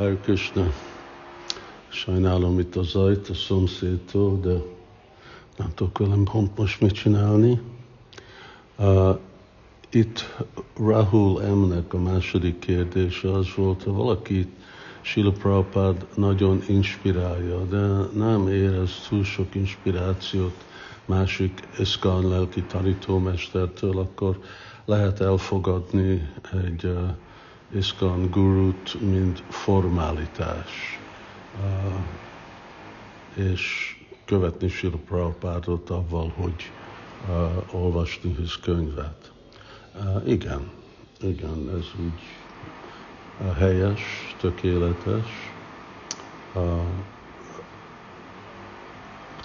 Hare Krishna. Sajnálom itt a zajt a szomszédtól, de nem tudok velem pont most mit csinálni. Uh, itt Rahul M-nek a második kérdése az volt, ha valaki Sila Prabhupád nagyon inspirálja, de nem érez túl sok inspirációt másik iszkán lelki tanítómestertől, akkor lehet elfogadni egy uh, iszkán gurút, mint formalitás. Uh, és követni Sila avval, hogy olvasni his könyvet. Igen, igen, ez úgy helyes, tökéletes.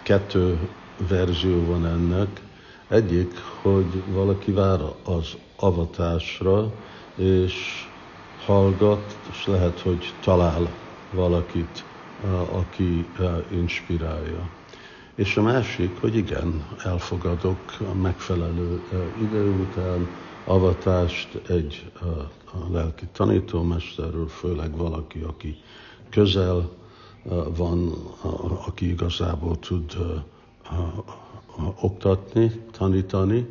Kettő verzió van ennek. Egyik, hogy valaki vár az avatásra, és hallgat, és lehet, hogy talál valakit, aki inspirálja. És a másik, hogy igen, elfogadok a megfelelő idő után avatást egy a lelki tanítómesterről, főleg valaki, aki közel van, aki igazából tud oktatni, tanítani,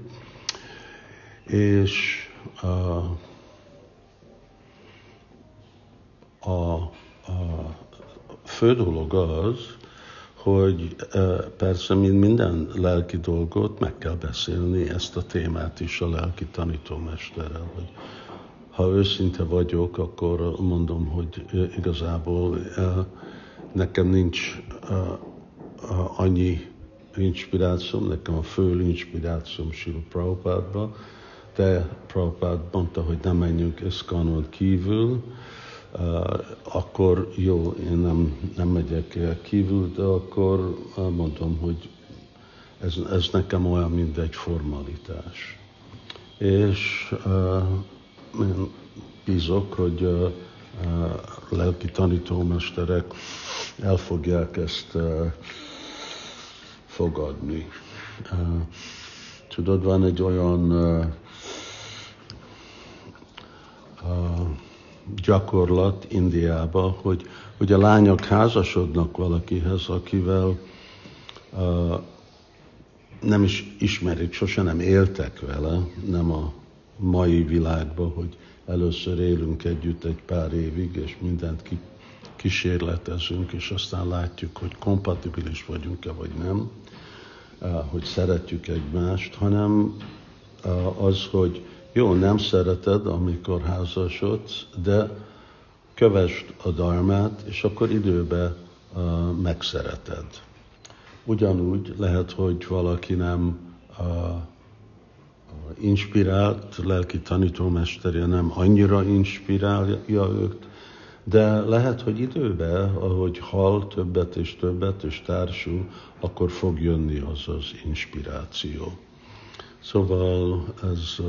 és a, a fő dolog az, hogy persze, mint minden lelki dolgot meg kell beszélni ezt a témát is a lelki tanítómesterrel, hogy ha őszinte vagyok, akkor mondom, hogy igazából nekem nincs annyi inspirációm, nekem a fő inspirációm Sila Prabhupádba, de Prabhupád mondta, hogy nem menjünk Eszkanon kívül, akkor jó, én nem, nem megyek kívül, de akkor mondom, hogy ez, ez nekem olyan, mint egy formalitás. És uh, én bízok, hogy uh, uh, lelki tanítómesterek el fogják ezt uh, fogadni. Uh, tudod, van egy olyan uh, uh, gyakorlat Indiába, hogy, hogy a lányok házasodnak valakihez, akivel uh, nem is ismerik, sose nem éltek vele, nem a mai világban, hogy először élünk együtt egy pár évig, és mindent ki, kísérletezünk, és aztán látjuk, hogy kompatibilis vagyunk-e, vagy nem, hogy szeretjük egymást, hanem az, hogy jó, nem szereted, amikor házasodsz, de kövesd a darmát, és akkor időbe uh, megszereted. Ugyanúgy lehet, hogy valaki nem uh, inspirált, lelki tanítómesterje nem annyira inspirálja őt, de lehet, hogy időben, ahogy hal többet és többet, és társul, akkor fog jönni az az inspiráció. Szóval ez uh,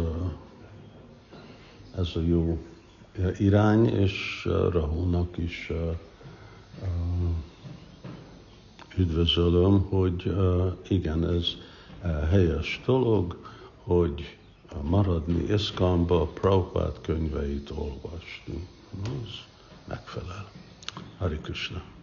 ez a jó irány, és Rahónak is üdvözölöm, hogy igen, ez helyes dolog, hogy maradni Eszkamba, Prabhupád könyveit olvasni. Ez megfelel. Hari Krishna.